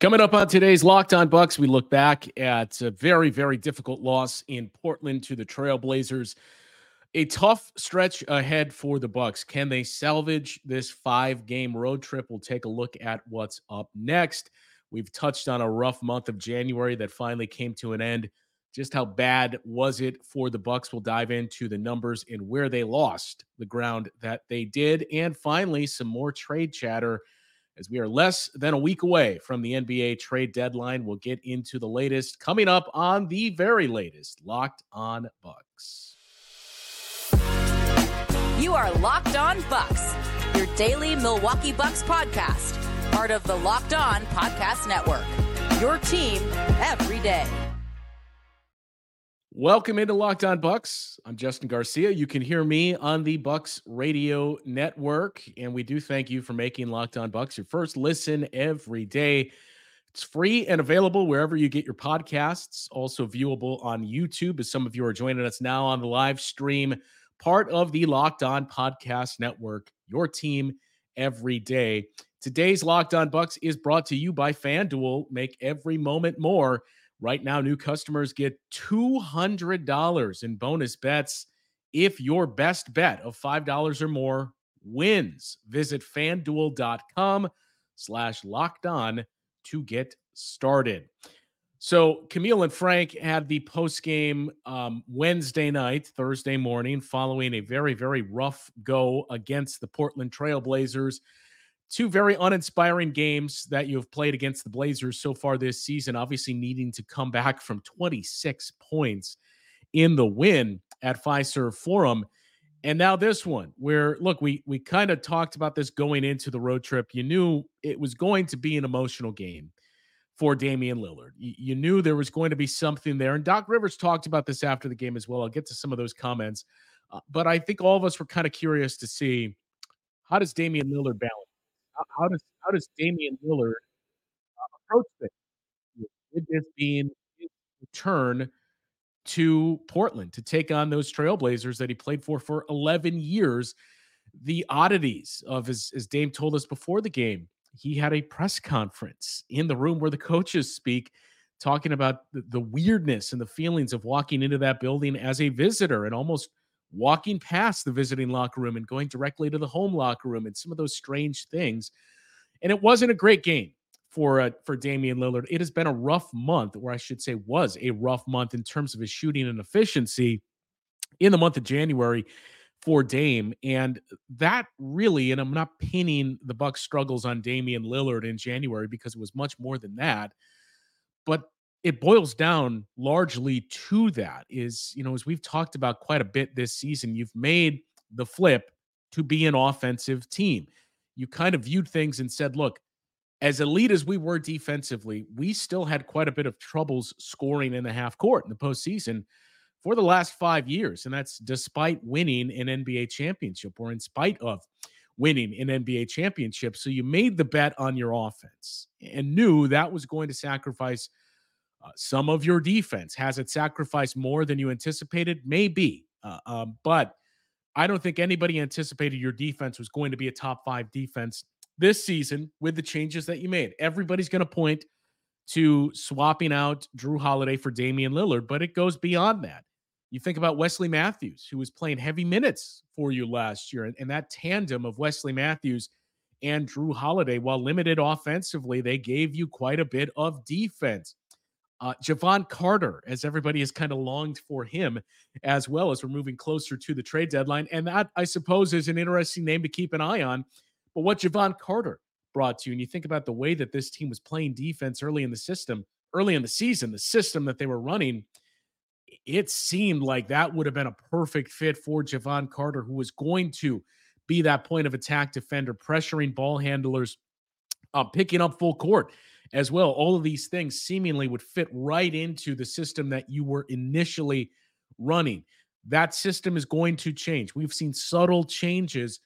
Coming up on today's Locked On Bucks, we look back at a very, very difficult loss in Portland to the Trailblazers. A tough stretch ahead for the Bucks. Can they salvage this five-game road trip? We'll take a look at what's up next. We've touched on a rough month of January that finally came to an end. Just how bad was it for the Bucks? We'll dive into the numbers and where they lost the ground that they did, and finally some more trade chatter as we are less than a week away from the NBA trade deadline. We'll get into the latest coming up on the very latest Locked On Bucks. You are Locked On Bucks, your daily Milwaukee Bucks podcast, part of the Locked On Podcast Network. Your team every day. Welcome into Locked On Bucks. I'm Justin Garcia. You can hear me on the Bucks Radio Network, and we do thank you for making Locked On Bucks your first listen every day. It's free and available wherever you get your podcasts. Also viewable on YouTube, as some of you are joining us now on the live stream. Part of the Locked On Podcast Network. Your team every day. Today's Locked On Bucks is brought to you by FanDuel. Make every moment more. Right now, new customers get $200 in bonus bets if your best bet of $5 or more wins. Visit fanduel.com slash locked on to get started. So Camille and Frank had the post game um, Wednesday night, Thursday morning, following a very, very rough go against the Portland Trailblazers two very uninspiring games that you have played against the Blazers so far this season, obviously needing to come back from 26 points in the win at Fiserv Forum. And now this one, where look, we we kind of talked about this going into the road trip. You knew it was going to be an emotional game for Damian Lillard. You, you knew there was going to be something there. And Doc Rivers talked about this after the game as well. I'll get to some of those comments. Uh, but I think all of us were kind of curious to see how does Damian Lillard balance how, does how does Damian Lillard uh, approach this? With this being his return to Portland to take on those Trailblazers that he played for for 11 years. The oddities of as, as Dame told us before the game, he had a press conference in the room where the coaches speak, talking about the, the weirdness and the feelings of walking into that building as a visitor and almost walking past the visiting locker room and going directly to the home locker room and some of those strange things. And it wasn't a great game for uh, for Damian Lillard. It has been a rough month, or I should say, was a rough month in terms of his shooting and efficiency in the month of January for Dame. And that really, and I'm not pinning the Bucks struggles on Damian Lillard in January because it was much more than that. But it boils down largely to that is, you know, as we've talked about quite a bit this season, you've made the flip to be an offensive team. You kind of viewed things and said, look, as elite as we were defensively, we still had quite a bit of troubles scoring in the half court in the postseason for the last five years. And that's despite winning an NBA championship or in spite of winning an NBA championship. So you made the bet on your offense and knew that was going to sacrifice uh, some of your defense has it sacrificed more than you anticipated? Maybe. Uh, um, but I don't think anybody anticipated your defense was going to be a top five defense this season with the changes that you made. Everybody's going to point to swapping out Jrue Holiday for Damian Lillard, but it goes beyond that. You think about Wesley Matthews, who was playing heavy minutes for you last year, and, and that tandem of Wesley Matthews and Jrue Holiday, while limited offensively, they gave you quite a bit of defense. Uh, Jevon Carter, as everybody has kind of longed for him as well as we're moving closer to the trade deadline. And that, I suppose, is an interesting name to keep an eye on. But what Jevon Carter brought to you, and you think about the way that this team was playing defense early in the system, early in the season, the system that they were running, it seemed like that would have been a perfect fit for Jevon Carter, who was going to be that point of attack defender, pressuring ball handlers, uh, picking up full court as well. All of these things seemingly would fit right into the system that you were initially running. That system is going to change. We've seen subtle changes,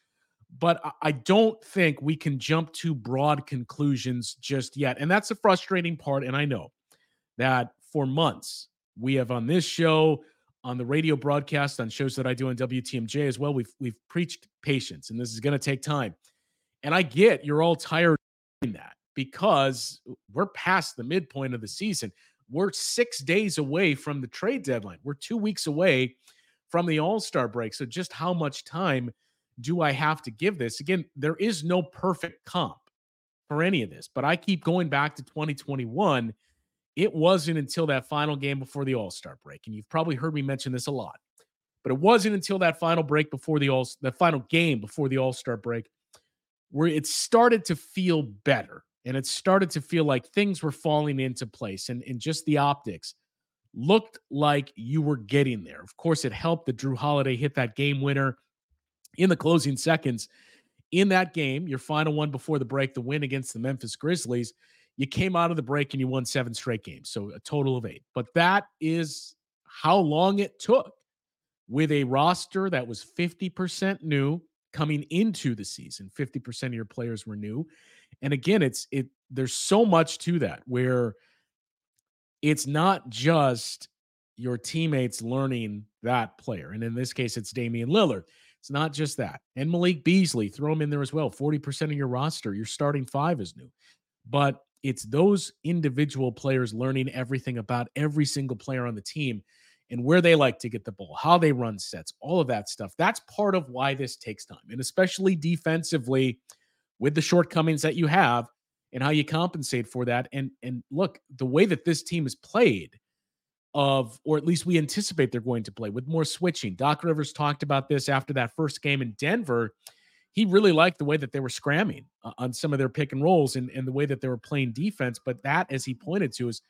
but I don't think we can jump to broad conclusions just yet. And that's the frustrating part. And I know that for months, we have on this show, on the radio broadcast, on shows that I do on WTMJ as well, we've we've preached patience, and this is going to take time. And I get you're all tired of that because we're past the midpoint of the season. We're six days away from the trade deadline. We're two weeks away from the All Star break. So, just how much time do I have to give this? Again, there is no perfect comp for any of this, but I keep going back to 2021. It wasn't until that final game before the All Star break, and you've probably heard me mention this a lot, but it wasn't until that final break before the All, the final game before the All Star break, where it started to feel better and it started to feel like things were falling into place and, and just the optics looked like you were getting there. Of course, it helped that Jrue Holiday hit that game winner in the closing seconds. In that game, your final one before the break, the win against the Memphis Grizzlies, you came out of the break and you won seven straight games. So a total of eight. But that is how long it took with a roster that was 50% new coming into the season. 50% of your players were new. And again, it's it there's so much to that where it's not just your teammates learning that player. And in this case, it's Damian Lillard. It's not just that. And Malik Beasley, throw him in there as well. 40% of your roster, your starting five is new. But it's those individual players learning everything about every single player on the team and where they like to get the ball, how they run sets, all of that stuff. That's part of why this takes time. And especially defensively, with the shortcomings that you have and how you compensate for that. And and look, the way that this team is played, of or at least we anticipate they're going to play with more switching. Doc Rivers talked about this after that first game in Denver. He really liked the way that they were scramming uh, on some of their pick and rolls and, and the way that they were playing defense. But that, as he pointed to, is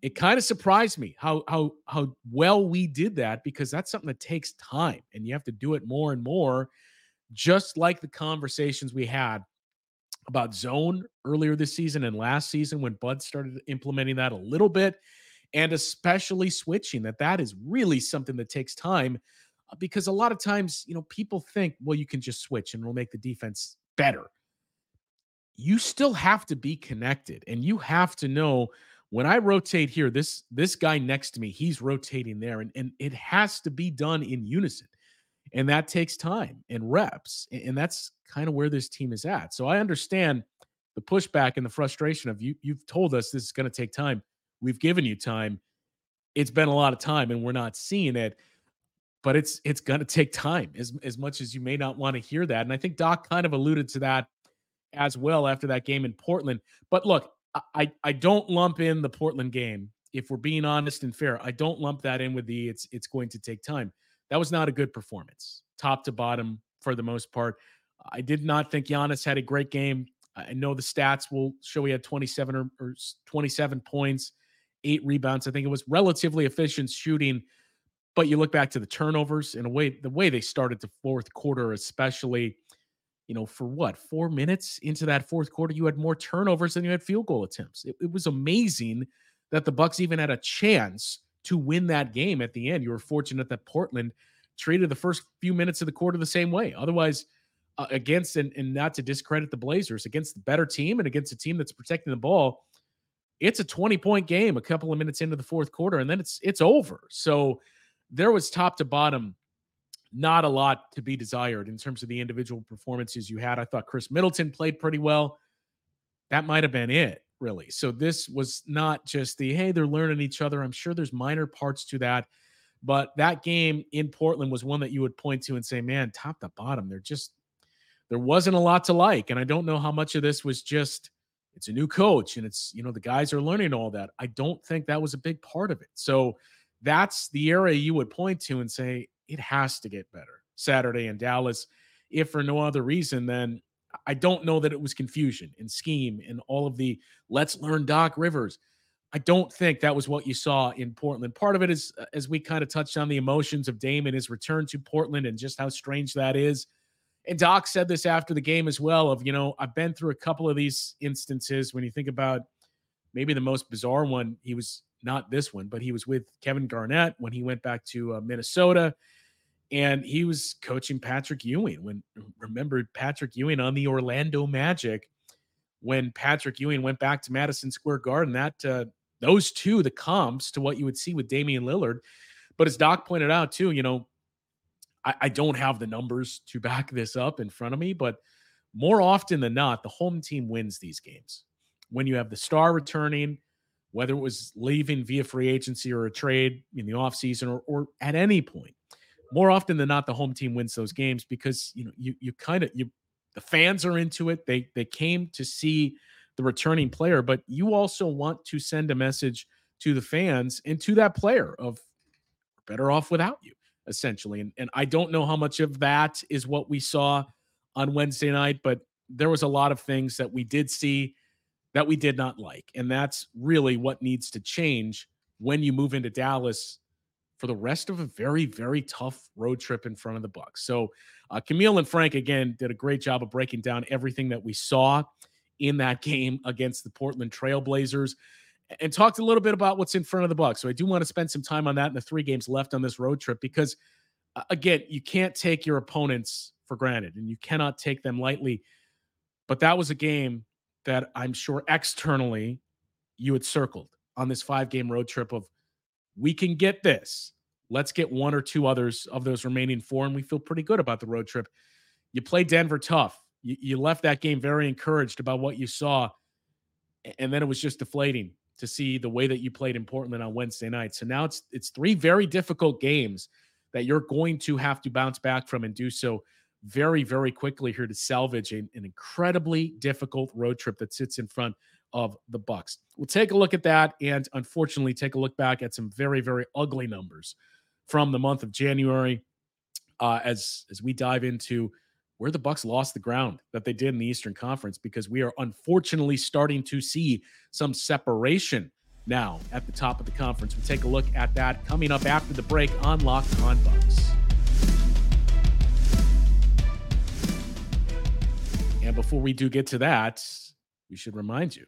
it kind of surprised me how how how well we did that because that's something that takes time and you have to do it more and more just like the conversations we had about zone earlier this season and last season when Bud started implementing that a little bit and especially switching that that is really something that takes time uh, because a lot of times, you know, people think, well, you can just switch and we'll make the defense better. You still have to be connected and you have to know when I rotate here, this this guy next to me, he's rotating there and, and it has to be done in unison and that takes time and reps and that's kind of where this team is at so i understand the pushback and the frustration of you you've told us this is going to take time. We've given you time. It's been a lot of time and we're not seeing it but it's it's going to take time as as much as you may not want to hear that and i think doc kind of alluded to that as well after that game in portland but look i i don't lump in the portland game if we're being honest and fair i don't lump that in with the it's it's going to take time that was not a good performance, top to bottom for the most part. I did not think Giannis had a great game. I know the stats will show he had 27 or, or 27 points, eight rebounds. I think it was relatively efficient shooting, but you look back to the turnovers in a way, the way they started the fourth quarter, especially, you know, for what, four minutes into that fourth quarter, you had more turnovers than you had field goal attempts. It, it was amazing that the Bucks even had a chance to win that game at the end. You were fortunate that Portland treated the first few minutes of the quarter the same way. Otherwise, uh, against and, and not to discredit the Blazers, against the better team and against a team that's protecting the ball, it's a 20 point game a couple of minutes into the fourth quarter, and then it's it's over. So there was top to bottom not a lot to be desired in terms of the individual performances you had. I thought Khris Middleton played pretty well. That might have been it really. So this was not just the hey, they're learning each other. I'm sure there's minor parts to that. But that game in Portland was one that you would point to and say, man, top to bottom, they're just there wasn't a lot to like. And I don't know how much of this was just it's a new coach and it's, you know, the guys are learning all that. I don't think that was a big part of it. So that's the area you would point to and say it has to get better Saturday in Dallas. If for no other reason than I don't know that it was confusion and scheme and all of the let's learn Doc Rivers. I don't think that was what you saw in Portland. Part of it is, uh, as we kind of touched on, the emotions of Dame and his return to Portland and just how strange that is. And Doc said this after the game as well of, you know, I've been through a couple of these instances when you think about maybe the most bizarre one, he was not this one, but he was with Kevin Garnett when he went back to uh, Minnesota and he was coaching Patrick Ewing when remember Patrick Ewing on the Orlando Magic when Patrick Ewing went back to Madison Square Garden that uh, those two the comps to what you would see with Damian Lillard. But as Doc pointed out too you know I, I don't have the numbers to back this up in front of me but more often than not the home team wins these games. When you have the star returning, whether it was leaving via free agency or a trade in the offseason or, or at any point, more often than not, the home team wins those games because you know you you kind of you the fans are into it. They they came to see the returning player, but you also want to send a message to the fans and to that player of better off without you, essentially. And and I don't know how much of that is what we saw on Wednesday night, but there was a lot of things that we did see that we did not like. And that's really what needs to change when you move into Dallas for the rest of a very, very tough road trip in front of the Bucks. So uh, Camille and Frank again did a great job of breaking down everything that we saw in that game against the Portland Trailblazers and talked a little bit about what's in front of the Bucks. So I do want to spend some time on that in the three games left on this road trip because again, you can't take your opponents for granted and you cannot take them lightly. But that was a game that I'm sure externally you had circled on this five game road trip of we can get this. Let's get one or two others of those remaining four, and we feel pretty good about the road trip. You play Denver tough. You, you left that game very encouraged about what you saw, and then it was just deflating to see the way that you played in Portland on Wednesday night. So now it's it's three very difficult games that you're going to have to bounce back from and do so very very quickly here to salvage an, an incredibly difficult road trip that sits in front of the Bucks. We'll take a look at that and unfortunately take a look back at some very very ugly numbers from the month of January uh, as as we dive into where the Bucks lost the ground that they did in the Eastern Conference because we are unfortunately starting to see some separation now at the top of the conference. We'll take a look at that coming up after the break on Locked On Bucks. And before we do get to that, we should remind you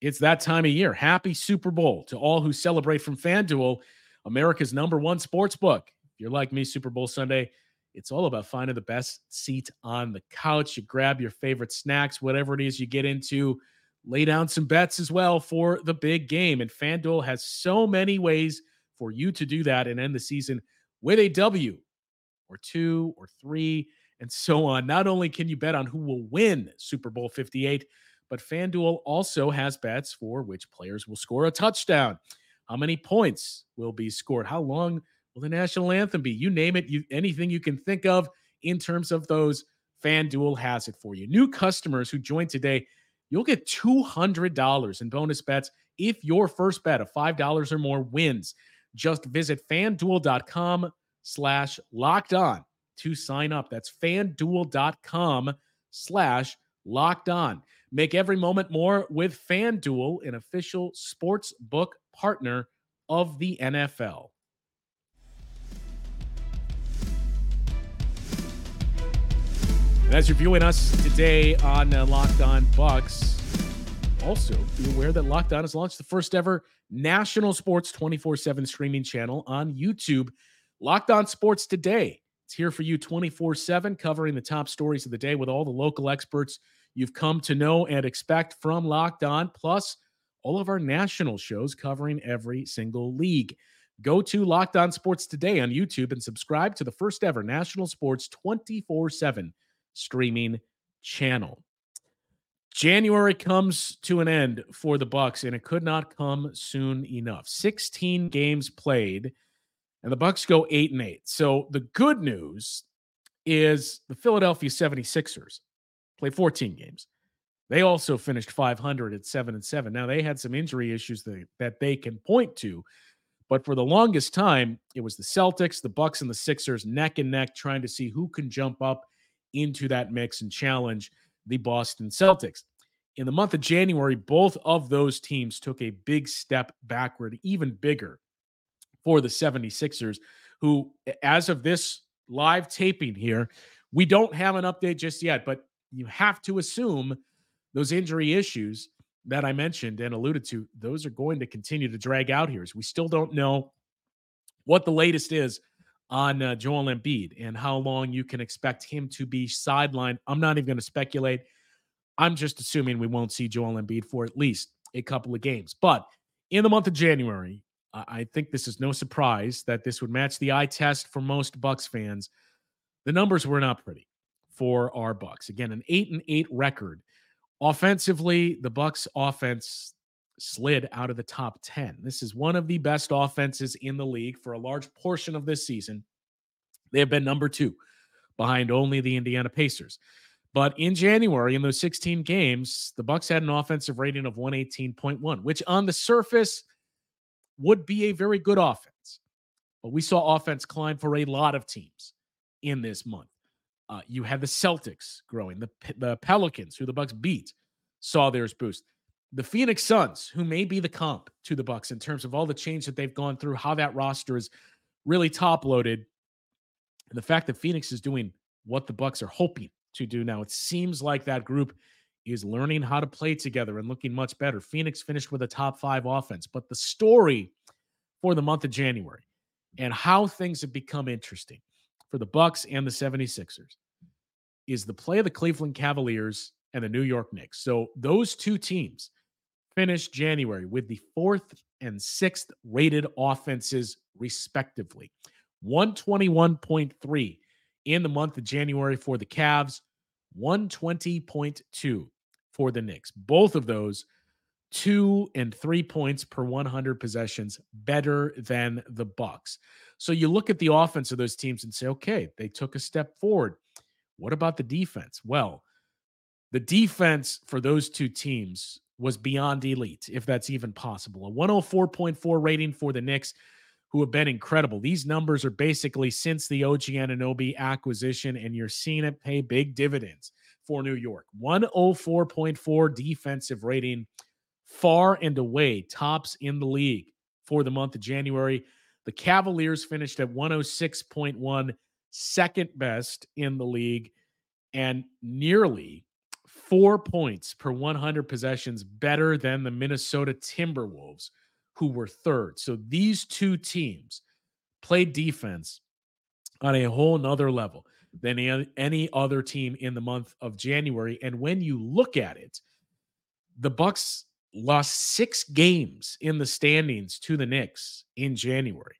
it's that time of year. Happy Super Bowl to all who celebrate from FanDuel, America's number one sports book. If you're like me, Super Bowl Sunday, it's all about finding the best seat on the couch. You grab your favorite snacks, whatever it is you get into, lay down some bets as well for the big game. And FanDuel has so many ways for you to do that and end the season with a W or two or three and so on. Not only can you bet on who will win Super Bowl 58, but FanDuel also has bets for which players will score a touchdown, how many points will be scored, how long will the national anthem be? You name it, you anything you can think of in terms of those. FanDuel has it for you. New customers who join today, you'll get $200 in bonus bets if your first bet of $5 or more wins. Just visit fanduel.com slash locked on to sign up. That's fanduel.com slash locked on. Make every moment more with FanDuel, an official sports book partner of the NFL. And as you're viewing us today on uh, Locked On Bucks, also be aware that Locked On has launched the first ever national sports 24 7 streaming channel on YouTube. Locked On Sports Today. It's here for you 24 7, covering the top stories of the day with all the local experts you've come to know and expect from Locked On, plus all of our national shows covering every single league. Go to Locked On Sports today on YouTube and subscribe to the first ever national sports 24 7 streaming channel. January comes to an end for the Bucks and it could not come soon enough. 16 games played and the Bucks go 8 and 8. So the good news is the Philadelphia 76ers played 14 games. They also finished 500 at 7 and 7. Now they had some injury issues that, that they can point to, but for the longest time, it was the Celtics, the Bucks and the Sixers neck and neck trying to see who can jump up into that mix and challenge the Boston Celtics. In the month of January, both of those teams took a big step backward, even bigger for the 76ers, who, as of this live taping here, we don't have an update just yet, but you have to assume those injury issues that I mentioned and alluded to, those are going to continue to drag out here. As we still don't know what the latest is on uh, Joel Embiid and how long you can expect him to be sidelined. I'm not even going to speculate. I'm just assuming we won't see Joel Embiid for at least a couple of games. But in the month of January, I think this is no surprise that this would match the eye test for most Bucks fans. The numbers were not pretty for our Bucks. Again, an 8 and 8 record Offensively, the Bucks offense slid out of the top 10. This is one of the best offenses in the league for a large portion of this season. They have been number 2 behind only the Indiana Pacers. But in January, in those 16 games, the Bucks had an offensive rating of 118.1, which on the surface would be a very good offense. But we saw offense climb for a lot of teams in this month. Uh, you had the Celtics growing, the the Pelicans, who the Bucks beat, saw theirs boost. The Phoenix Suns, who may be the comp to the Bucks in terms of all the change that they've gone through, how that roster is really top loaded, and the fact that Phoenix is doing what the Bucks are hoping to do now. It seems like that group is learning how to play together and looking much better. Phoenix finished with a top five offense, but the story for the month of January and how things have become interesting for the Bucks and the 76ers is the play of the Cleveland Cavaliers and the New York Knicks. So those two teams finished January with the fourth and sixth rated offenses, respectively. 121.3 in the month of January for the Cavs, 120.2 for the Knicks. Both of those two and three points per 100 possessions better than the Bucks. So you look at the offense of those teams and say, okay, they took a step forward. What about the defense? Well, the defense for those two teams was beyond elite, if that's even possible. A 104.4 rating for the Knicks, who have been incredible. These numbers are basically since the OG Anunoby acquisition, and you're seeing it pay big dividends for New York. 104.4 defensive rating, far and away tops in the league for the month of January. The Cavaliers finished at 106.1, second best in the league, and nearly four points per 100 possessions better than the Minnesota Timberwolves, who were third. So these two teams played defense on a whole nother level than any other team in the month of January. And when you look at it, the Bucks lost six games in the standings to the Knicks in January.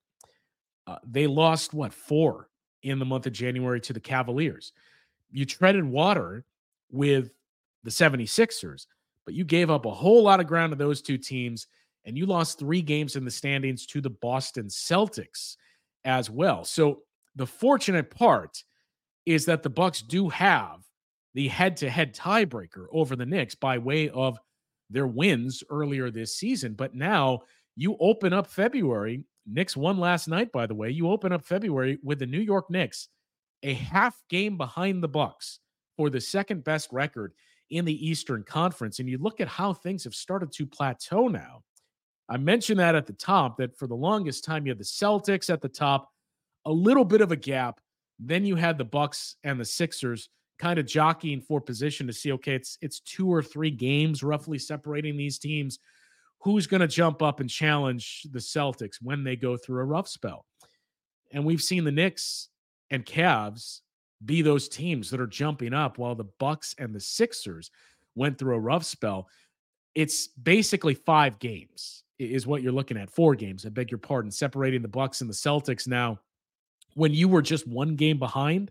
Uh, they lost what four in the month of January to the Cavaliers. You treaded water with the 76ers, but you gave up a whole lot of ground to those two teams and you lost three games in the standings to the Boston Celtics as well. So the fortunate part is that the Bucks do have the head-to-head tiebreaker over the Knicks by way of their wins earlier this season. But now you open up February. Knicks won last night, by the way. You open up February with the New York Knicks a half game behind the Bucks for the second best record in the Eastern Conference. And you look at how things have started to plateau now. I mentioned that at the top that for the longest time you had the Celtics at the top, a little bit of a gap. Then you had the Bucks and the Sixers kind of jockeying for position to see okay, it's it's two or three games roughly separating these teams. Who's going to jump up and challenge the Celtics when they go through a rough spell? And we've seen the Knicks and Cavs be those teams that are jumping up while the Bucks and the Sixers went through a rough spell. It's basically five games is what you're looking at. Four games, I beg your pardon, separating the Bucks and the Celtics now. When you were just one game behind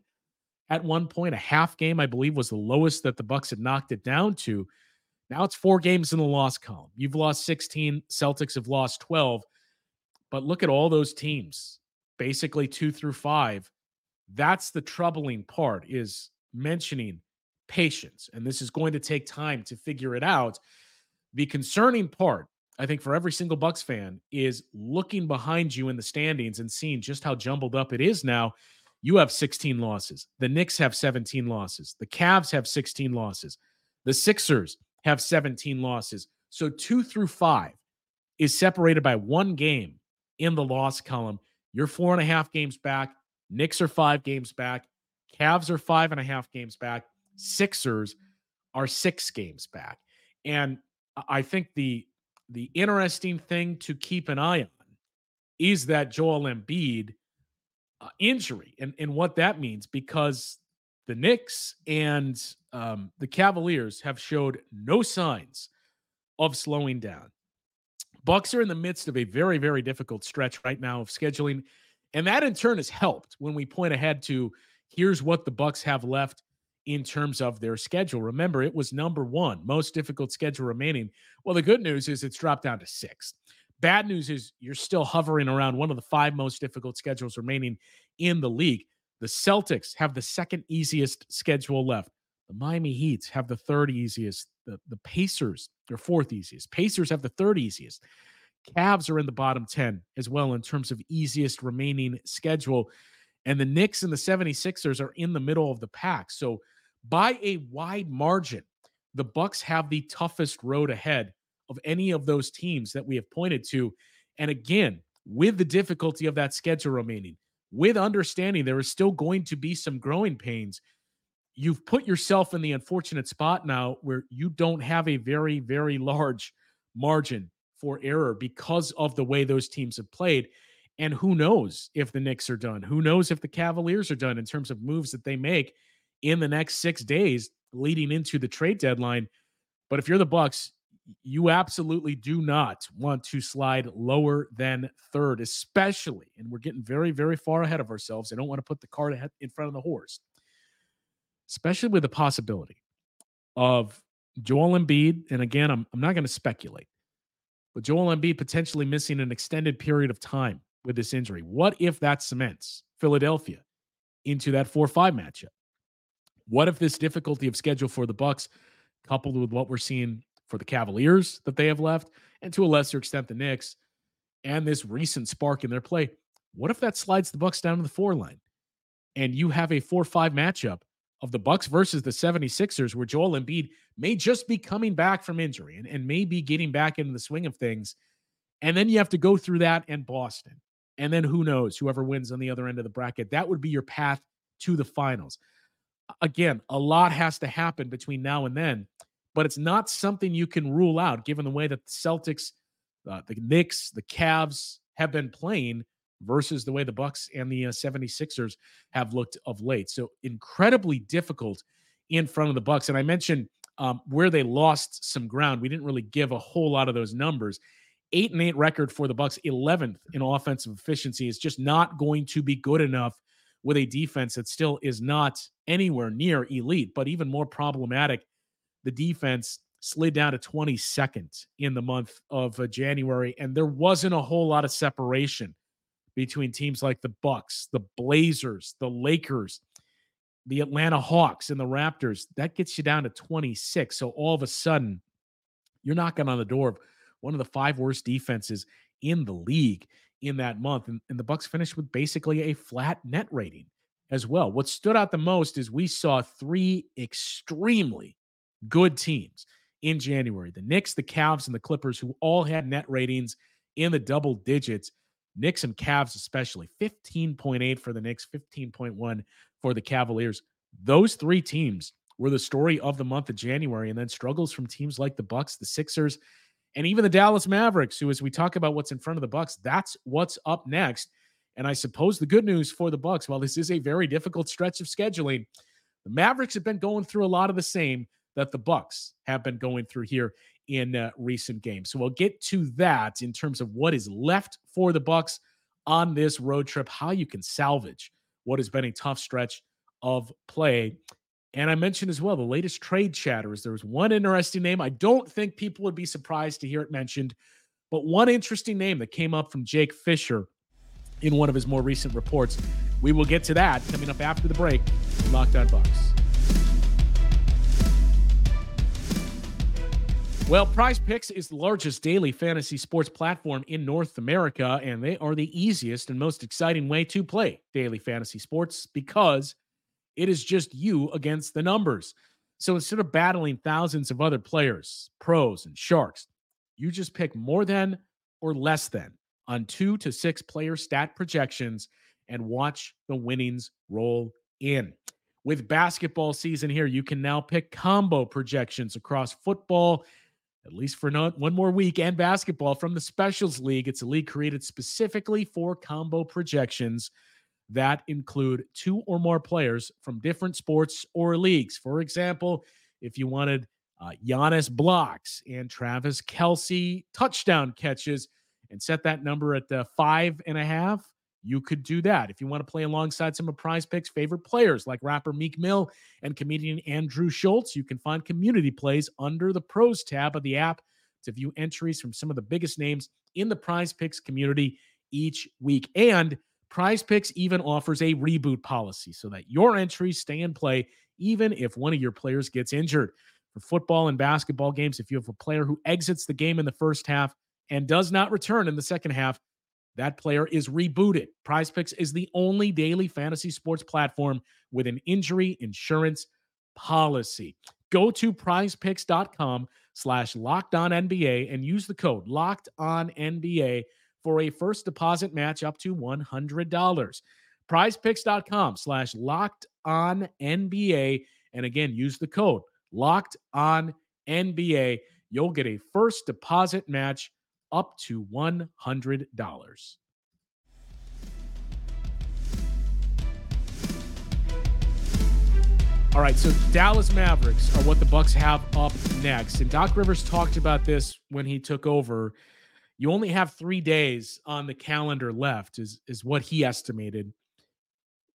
at one point, a half game, I believe, was the lowest that the Bucks had knocked it down to. Now it's four games in the loss column. You've lost 16, Celtics have lost 12. But look at all those teams, basically two through five. That's the troubling part is mentioning patience. And this is going to take time to figure it out. The concerning part I think for every single Bucks fan is looking behind you in the standings and seeing just how jumbled up it is now. You have 16 losses. The Knicks have 17 losses. The Cavs have 16 losses. The Sixers have 17 losses. So 2 through 5 is separated by one game in the loss column. You're four and a half games back. Knicks are five games back. Cavs are five and a half games back. Sixers are six games back. And I think the the interesting thing to keep an eye on is that Joel Embiid uh, injury and, and what that means because the Knicks and um, the Cavaliers have showed no signs of slowing down. Bucks are in the midst of a very, very difficult stretch right now of scheduling, and that in turn has helped when we point ahead to here's what the Bucks have left in terms of their schedule. Remember, it was number one, most difficult schedule remaining. Well, the good news is it's dropped down to sixth. Bad news is you're still hovering around one of the five most difficult schedules remaining in the league. The Celtics have the second easiest schedule left. The Miami Heats have the third easiest. The, the Pacers, their fourth easiest. Pacers have the third easiest. Cavs are in the bottom 10 as well in terms of easiest remaining schedule. And the Knicks and the 76ers are in the middle of the pack. So by a wide margin, the Bucks have the toughest road ahead of any of those teams that we have pointed to. And again, with the difficulty of that schedule remaining, with understanding there is still going to be some growing pains, you've put yourself in the unfortunate spot now where you don't have a very, very large margin for error because of the way those teams have played. And who knows if the Knicks are done? Who knows if the Cavaliers are done in terms of moves that they make in the next six days leading into the trade deadline? But if you're the Bucks, you absolutely do not want to slide lower than third, especially, and we're getting very, very far ahead of ourselves. I don't want to put the cart in front of the horse, especially with the possibility of Joel Embiid. And again, I'm, I'm not going to speculate, but Joel Embiid potentially missing an extended period of time with this injury. What if that cements Philadelphia into that 4 5 matchup? What if this difficulty of schedule for the Bucks, coupled with what we're seeing for the Cavaliers that they have left, and to a lesser extent the Knicks, and this recent spark in their play. What if that slides the Bucks down to the four line, and you have a four-five matchup of the Bucks versus the 76ers, where Joel Embiid may just be coming back from injury and, and may be getting back into the swing of things. And then you have to go through that and Boston. And then who knows, whoever wins on the other end of the bracket, that would be your path to the finals. Again, a lot has to happen between now and then but it's not something you can rule out given the way that the Celtics, uh, the Knicks, the Cavs have been playing versus the way the Bucks and the uh, 76ers have looked of late. So incredibly difficult in front of the Bucks. And I mentioned um, where they lost some ground. We didn't really give a whole lot of those numbers. Eight and eight record for the Bucks, 11th in offensive efficiency is just not going to be good enough with a defense that still is not anywhere near elite, but even more problematic the defense slid down to 22nd in the month of uh, January, and there wasn't a whole lot of separation between teams like the Bucks, the Blazers, the Lakers, the Atlanta Hawks, and the Raptors. That gets you down to 26. So all of a sudden, you're knocking on the door of one of the five worst defenses in the league in that month. And, and the Bucks finished with basically a flat net rating as well. What stood out the most is we saw three extremely good teams in January the Knicks, the Cavs, and the Clippers, who all had net ratings in the double digits. Knicks and Cavs, especially 15.8 for the Knicks, 15.1 for the Cavaliers. Those three teams were the story of the month of January, and then struggles from teams like the Bucks, the Sixers, and even the Dallas Mavericks, who, as we talk about what's in front of the Bucks, that's what's up next. And I suppose the good news for the Bucks, while this is a very difficult stretch of scheduling, the Mavericks have been going through a lot of the same that the Bucks have been going through here in uh, recent games. So we'll get to that in terms of what is left for the Bucks on this road trip, how you can salvage what has been a tough stretch of play. And I mentioned as well the latest trade chatter is there was one interesting name. I don't think people would be surprised to hear it mentioned, but one interesting name that came up from Jake Fisher in one of his more recent reports. We will get to that coming up after the break. Locked on Bucks. Well, Prize Picks is the largest daily fantasy sports platform in North America, and they are the easiest and most exciting way to play daily fantasy sports because it is just you against the numbers. So instead of battling thousands of other players, pros, and sharks, you just pick more than or less than on two to six player stat projections and watch the winnings roll in. With basketball season here, you can now pick combo projections across football at least for not one more week, and basketball from the Specials League. It's a league created specifically for combo projections that include two or more players from different sports or leagues. For example, if you wanted uh, Giannis blocks and Travis Kelce touchdown catches and set that number at uh, five and a half, you could do that. If you want to play alongside some of Prize Picks' favorite players like rapper Meek Mill and comedian Andrew Schulz, you can find community plays under the Pros tab of the app to view entries from some of the biggest names in the Prize Picks community each week. And Prize Picks even offers a reboot policy so that your entries stay in play even if one of your players gets injured. For football and basketball games, if you have a player who exits the game in the first half and does not return in the second half, that player is rebooted. Prize Picks is the only daily fantasy sports platform with an injury insurance policy. Go to prizepicks.com slash locked on NBA and use the code locked on NBA for a first deposit match up to $100. Prizepicks.com slash locked on NBA. And again, use the code locked on NBA. You'll get a first deposit match up to $100. All right, so Dallas Mavericks are what the Bucks have up next. And Doc Rivers talked about this when he took over. You only have 3 days on the calendar left is is what he estimated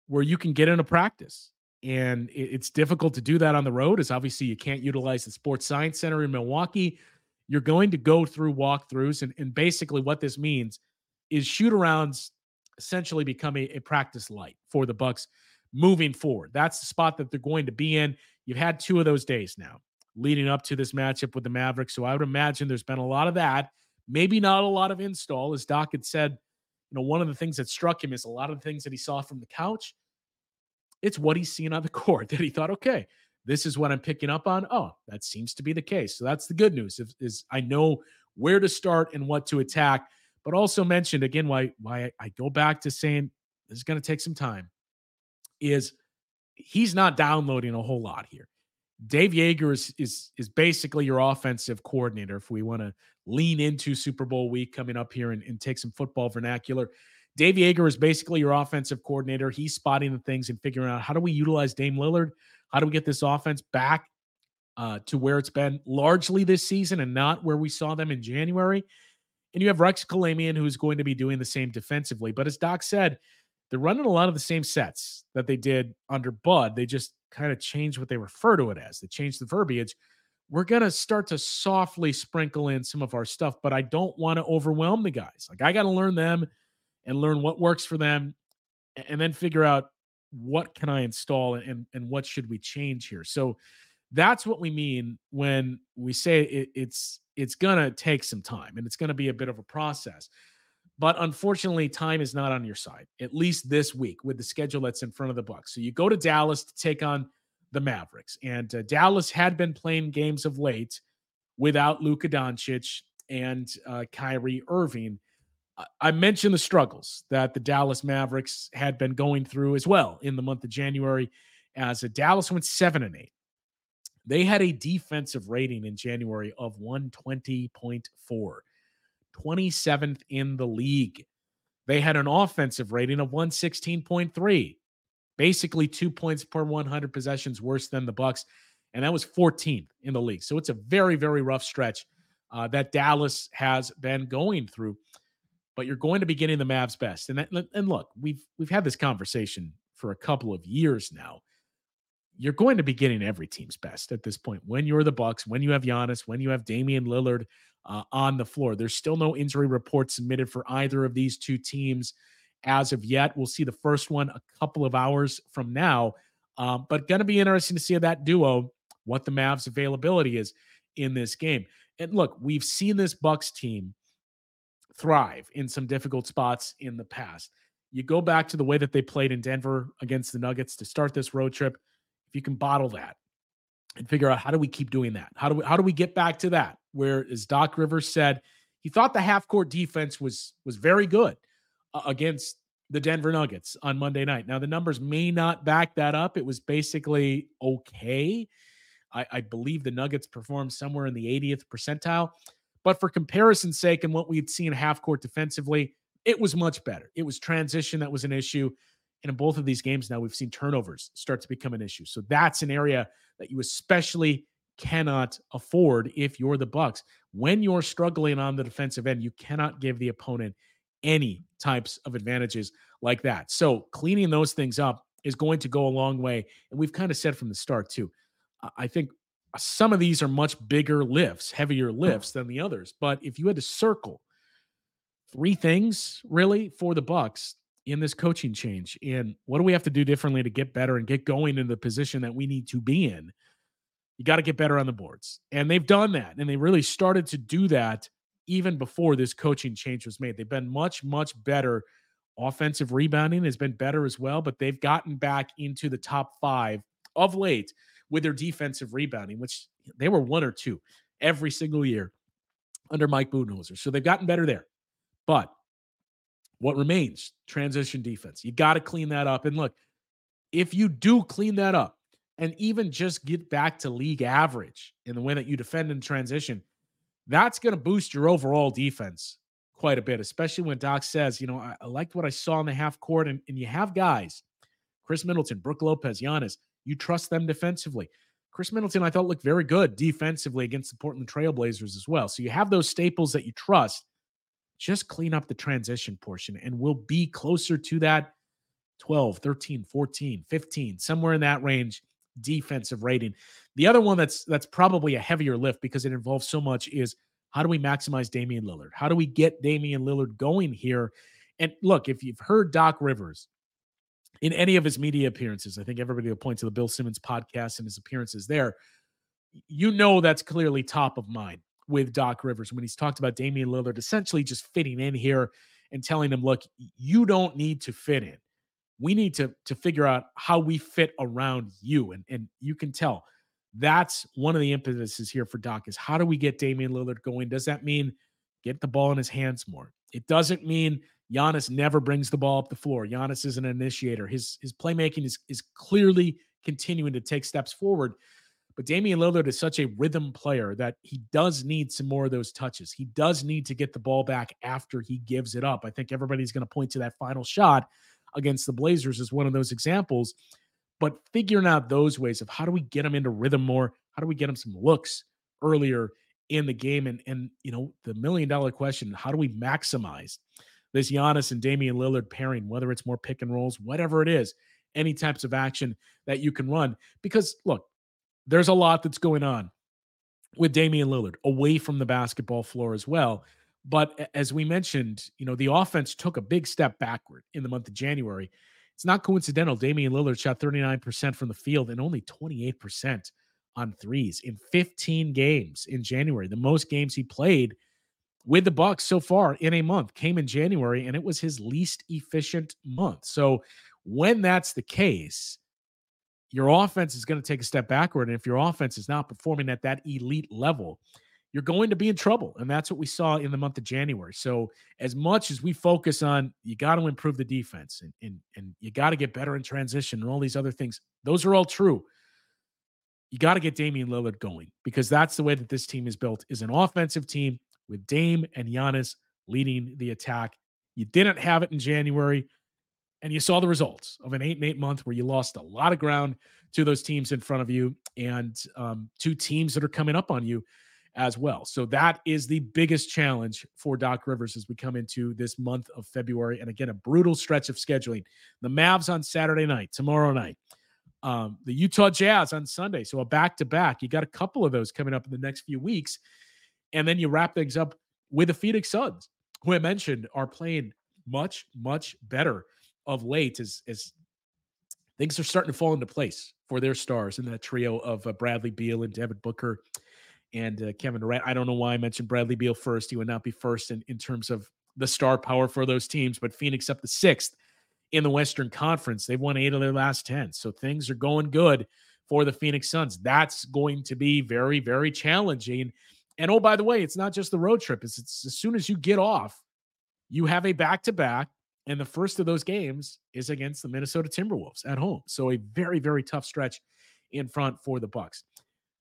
where you can get into practice. And it's difficult to do that on the road as obviously you can't utilize the Sports Science Center in Milwaukee you're going to go through walkthroughs. And, and basically, what this means is shoot arounds essentially become a, a practice light for the Bucks moving forward. That's the spot that they're going to be in. You've had two of those days now leading up to this matchup with the Mavericks. So I would imagine there's been a lot of that. Maybe not a lot of install. As Doc had said, you know, one of the things that struck him is a lot of the things that he saw from the couch. It's what he's seen on the court that he thought, okay, this is what I'm picking up on. Oh, that seems to be the case. So that's the good news is, is I know where to start and what to attack. But also mentioned again why why I go back to saying this is going to take some time is he's not downloading a whole lot here. Dave Joerger is is is basically your offensive coordinator if we want to lean into Super Bowl week coming up here and, and take some football vernacular. Dave Joerger is basically your offensive coordinator. He's spotting the things and figuring out how do we utilize Dame Lillard how do we get this offense back uh, to where it's been largely this season and not where we saw them in January? And you have Rex Kalamian, who's going to be doing the same defensively. But as Doc said, they're running a lot of the same sets that they did under Bud. They just kind of changed what they refer to it as. They changed the verbiage. We're going to start to softly sprinkle in some of our stuff, but I don't want to overwhelm the guys. Like, I got to learn them and learn what works for them and then figure out what can I install and and what should we change here? So that's what we mean when we say it, it's it's gonna take some time and it's gonna be a bit of a process. But unfortunately, time is not on your side, at least this week with the schedule that's in front of the Bucks. So you go to Dallas to take on the Mavericks, and uh, Dallas had been playing games of late without Luka Doncic and uh, Kyrie Irving. I mentioned the struggles that the Dallas Mavericks had been going through as well in the month of January as a Dallas went 7 and 8. They had a defensive rating in January of 120.4, 27th in the league. They had an offensive rating of 116.3, basically 2 points per 100 possessions worse than the Bucks, and that was 14th in the league. So it's a very very rough stretch uh, that Dallas has been going through but you're going to be getting the Mavs best. And that, and look, we've we've had this conversation for a couple of years now. You're going to be getting every team's best at this point. When you're the Bucks, when you have Giannis, when you have Damian Lillard uh, on the floor, there's still no injury report submitted for either of these two teams as of yet. We'll see the first one a couple of hours from now, um, but going to be interesting to see that duo what the Mavs' availability is in this game. And look, we've seen this Bucks team thrive in some difficult spots in the past. You go back to the way that they played in Denver against the Nuggets to start this road trip. If you can bottle that and figure out how do we keep doing that? How do we how do we get back to that? Where as Doc Rivers said, he thought the half court defense was was very good uh, against the Denver Nuggets on Monday night. Now the numbers may not back that up. It was basically okay. I, I believe the Nuggets performed somewhere in the 80th percentile. But for comparison's sake and what we'd seen half court defensively, it was much better. It was transition that was an issue. And in both of these games now, we've seen turnovers start to become an issue. So that's an area that you especially cannot afford if you're the Bucks. When you're struggling on the defensive end, you cannot give the opponent any types of advantages like that. So cleaning those things up is going to go a long way. And we've kind of said from the start, too. I think some of these are much bigger lifts, heavier lifts than the others. But if you had to circle three things really for the Bucks in this coaching change, and what do we have to do differently to get better and get going in the position that we need to be in? You got to get better on the boards. And they've done that. And they really started to do that even before this coaching change was made. They've been much, much better. Offensive rebounding has been better as well, but they've gotten back into the top five of late with their defensive rebounding, which they were one or two every single year under Mike Budenholzer. So they've gotten better there. But what remains? Transition defense. You got to clean that up. And look, if you do clean that up and even just get back to league average in the way that you defend in transition, that's going to boost your overall defense quite a bit, especially when Doc says, you know, I, I liked what I saw in the half court. And, and you have guys, Khris Middleton, Brook Lopez, Giannis, you trust them defensively. Khris Middleton, I thought, looked very good defensively against the Portland Trailblazers as well. So you have those staples that you trust. Just clean up the transition portion, and we'll be closer to that 12, 13, 14, 15, somewhere in that range defensive rating. The other one that's that's probably a heavier lift because it involves so much is how do we maximize Damian Lillard? How do we get Damian Lillard going here? And look, if you've heard Doc Rivers in any of his media appearances. I think everybody will point to the Bill Simmons podcast and his appearances there. You know that's clearly top of mind with Doc Rivers when he's talked about Damian Lillard essentially just fitting in here and telling him, look, you don't need to fit in. We need to to figure out how we fit around you. And and you can tell that's one of the impetuses here for Doc is how do we get Damian Lillard going? Does that mean get the ball in his hands more? It doesn't mean Giannis never brings the ball up the floor. Giannis is an initiator. His his playmaking is is clearly continuing to take steps forward. But Damian Lillard is such a rhythm player that he does need some more of those touches. He does need to get the ball back after he gives it up. I think everybody's going to point to that final shot against the Blazers as one of those examples. But figuring out those ways of how do we get him into rhythm more? How do we get him some looks earlier in the game? And and you know, the million dollar question, how do we maximize this Giannis and Damian Lillard pairing, whether it's more pick and rolls, whatever it is, any types of action that you can run. Because look, there's a lot that's going on with Damian Lillard away from the basketball floor as well. But as we mentioned, you know, the offense took a big step backward in the month of January. It's not coincidental. Damian Lillard shot 39% from the field and only 28% on threes in 15 games in January, the most games he played with the Bucks so far in a month came in January and it was his least efficient month. So when that's the case, your offense is going to take a step backward and if your offense is not performing at that elite level, you're going to be in trouble. And that's what we saw in the month of January. So as much as we focus on you got to improve the defense and and, and you got to get better in transition and all these other things, those are all true. You got to get Damian Lillard going because that's the way that this team is built is an offensive team with Dame and Giannis leading the attack. You didn't have it in January, and you saw the results of an eight and eight month where you lost a lot of ground to those teams in front of you and um, two teams that are coming up on you as well. So that is the biggest challenge for Doc Rivers as we come into this month of February. And again, a brutal stretch of scheduling. The Mavs on Saturday night, tomorrow night. Um, the Utah Jazz on Sunday. So a back to back. You got a couple of those coming up in the next few weeks. And then you wrap things up with the Phoenix Suns, who I mentioned are playing much, much better of late as, as things are starting to fall into place for their stars in that trio of uh, Bradley Beal and Devin Booker and uh, Kevin Durant. I don't know why I mentioned Bradley Beal first. He would not be first in, in terms of the star power for those teams, but Phoenix up the sixth in the Western Conference. They've won eight of their last 10. So things are going good for the Phoenix Suns. That's going to be very, very challenging and oh, by the way, it's not just the road trip. It's, it's as soon as you get off, you have a back to back, and the first of those games is against the Minnesota Timberwolves at home. So a very very tough stretch in front for the Bucks.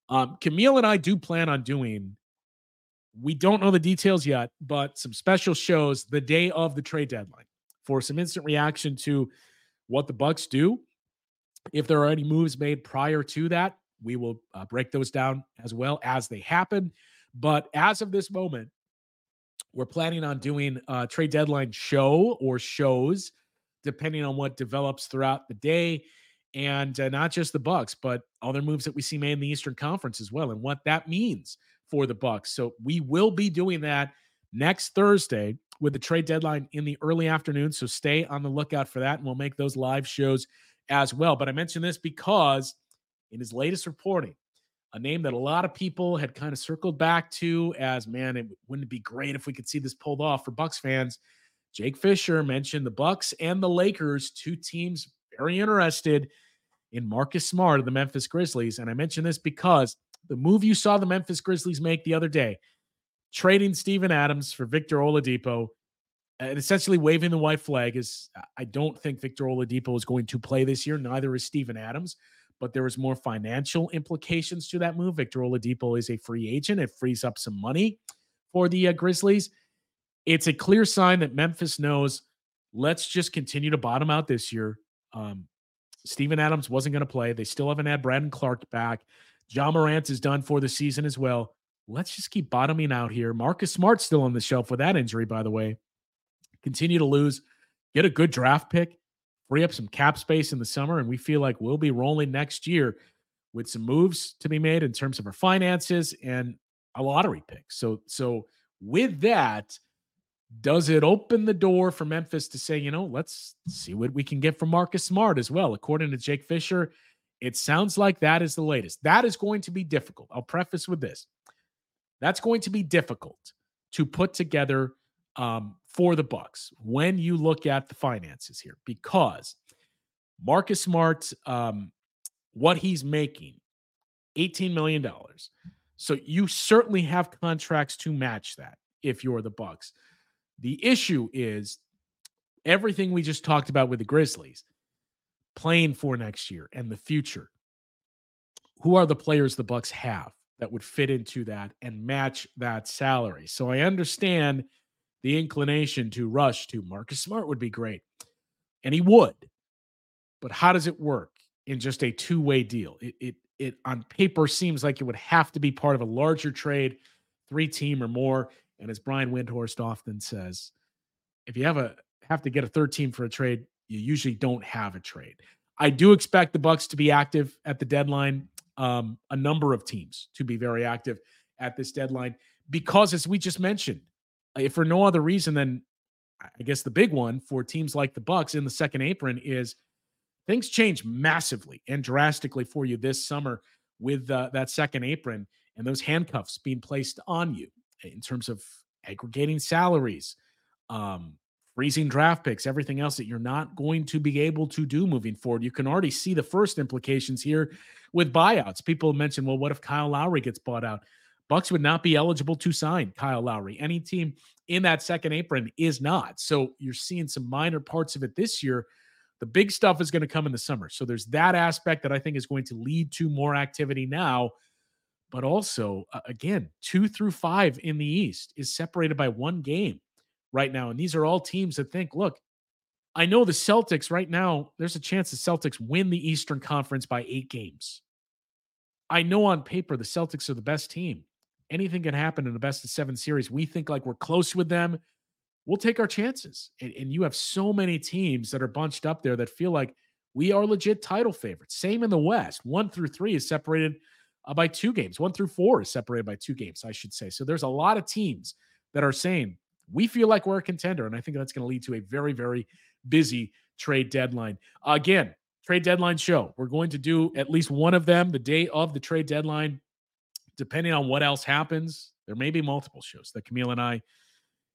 Um, Camille and I do plan on doing. We don't know the details yet, but some special shows the day of the trade deadline for some instant reaction to what the Bucks do. If there are any moves made prior to that, we will uh, break those down as well as they happen. But as of this moment, we're planning on doing a trade deadline show or shows, depending on what develops throughout the day, and uh, not just the Bucks, but other moves that we see made in the Eastern Conference as well, and what that means for the Bucks. So we will be doing that next Thursday with the trade deadline in the early afternoon. So stay on the lookout for that, and we'll make those live shows as well. But I mention this because in his latest reporting, a name that a lot of people had kind of circled back to as man, it wouldn't it be great if we could see this pulled off for Bucks fans. Jake Fisher mentioned the Bucks and the Lakers, two teams very interested in Marcus Smart of the Memphis Grizzlies. And I mention this because the move you saw the Memphis Grizzlies make the other day, trading Steven Adams for Victor Oladipo, and essentially waving the white flag is I don't think Victor Oladipo is going to play this year. Neither is Steven Adams but there was more financial implications to that move. Victor Oladipo is a free agent. It frees up some money for the uh, Grizzlies. It's a clear sign that Memphis knows let's just continue to bottom out this year. Um, Steven Adams wasn't going to play. They still haven't had Brandon Clarke back. John Morant is done for the season as well. Let's just keep bottoming out here. Marcus Smart still on the shelf with that injury, by the way. Continue to lose. Get a good draft pick free up some cap space in the summer, and we feel like we'll be rolling next year with some moves to be made in terms of our finances and a lottery pick. So, so with that, does it open the door for Memphis to say, you know, let's see what we can get from Marcus Smart as well? According to Jake Fisher, it sounds like that is the latest. That is going to be difficult. I'll preface with this. That's going to be difficult to put together um, for the Bucks when you look at the finances here, because Marcus Smart, um, what he's making, $18 million. So you certainly have contracts to match that if you're the Bucks. The issue is everything we just talked about with the Grizzlies playing for next year and the future. Who are the players the Bucks have that would fit into that and match that salary? So I understand the inclination to rush to Marcus Smart would be great. And he would. But how does it work in just a two-way deal? It it it on paper seems like it would have to be part of a larger trade, three team or more. And as Brian Windhorst often says, if you have a have to get a third team for a trade, you usually don't have a trade. I do expect the Bucks to be active at the deadline. Um, a number of teams to be very active at this deadline because, as we just mentioned, if for no other reason than I guess the big one for teams like the Bucks in the second apron is things change massively and drastically for you this summer with uh, that second apron and those handcuffs being placed on you in terms of aggregating salaries, um, freezing draft picks, everything else that you're not going to be able to do moving forward. You can already see the first implications here with buyouts. People mentioned, well, what if Kyle Lowry gets bought out? Bucks would not be eligible to sign Kyle Lowry. Any team in that second apron is not. So you're seeing some minor parts of it this year. The big stuff is going to come in the summer. So there's that aspect that I think is going to lead to more activity now. But also, again, two through five in the East is separated by one game right now. And these are all teams that think, look, I know the Celtics right now, there's a chance the Celtics win the Eastern Conference by eight games. I know on paper the Celtics are the best team anything can happen in the best of seven series. We think like we're close with them. We'll take our chances. And, and, you have so many teams that are bunched up there that feel like we are legit title favorites. Same in the West. One through three is separated uh, by two games. One through four is separated by two games, I should say. So there's a lot of teams that are saying we feel like we're a contender. And I think that's going to lead to a very, very busy trade deadline. Again, trade deadline show. We're going to do at least one of them the day of the trade deadline depending on what else happens, there may be multiple shows that Camille and I,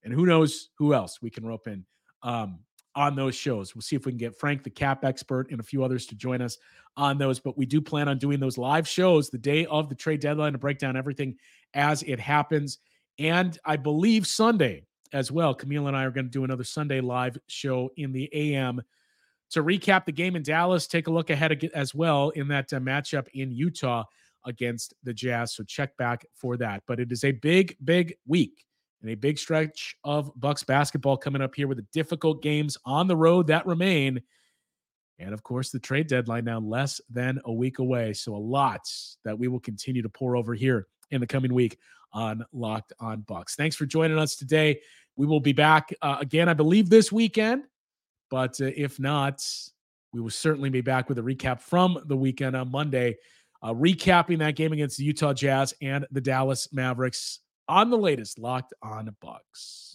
and who knows who else we can rope in um, on those shows. We'll see if we can get Frank, the cap expert, and a few others to join us on those. But we do plan on doing those live shows the day of the trade deadline to break down everything as it happens. And I believe Sunday as well. Camille and I are going to do another Sunday live show in the AM to recap the game in Dallas, take a look ahead as well in that uh, matchup in Utah against the Jazz. So check back for that. But it is a big, big week and a big stretch of Bucks basketball coming up here with the difficult games on the road that remain. And of course, the trade deadline now less than a week away. So a lot that we will continue to pour over here in the coming week on Locked On Bucks. Thanks for joining us today. We will be back uh, again, I believe, this weekend. But uh, if not, we will certainly be back with a recap from the weekend on Monday, uh, recapping that game against the Utah Jazz and the Dallas Mavericks on the latest Locked On Bucks.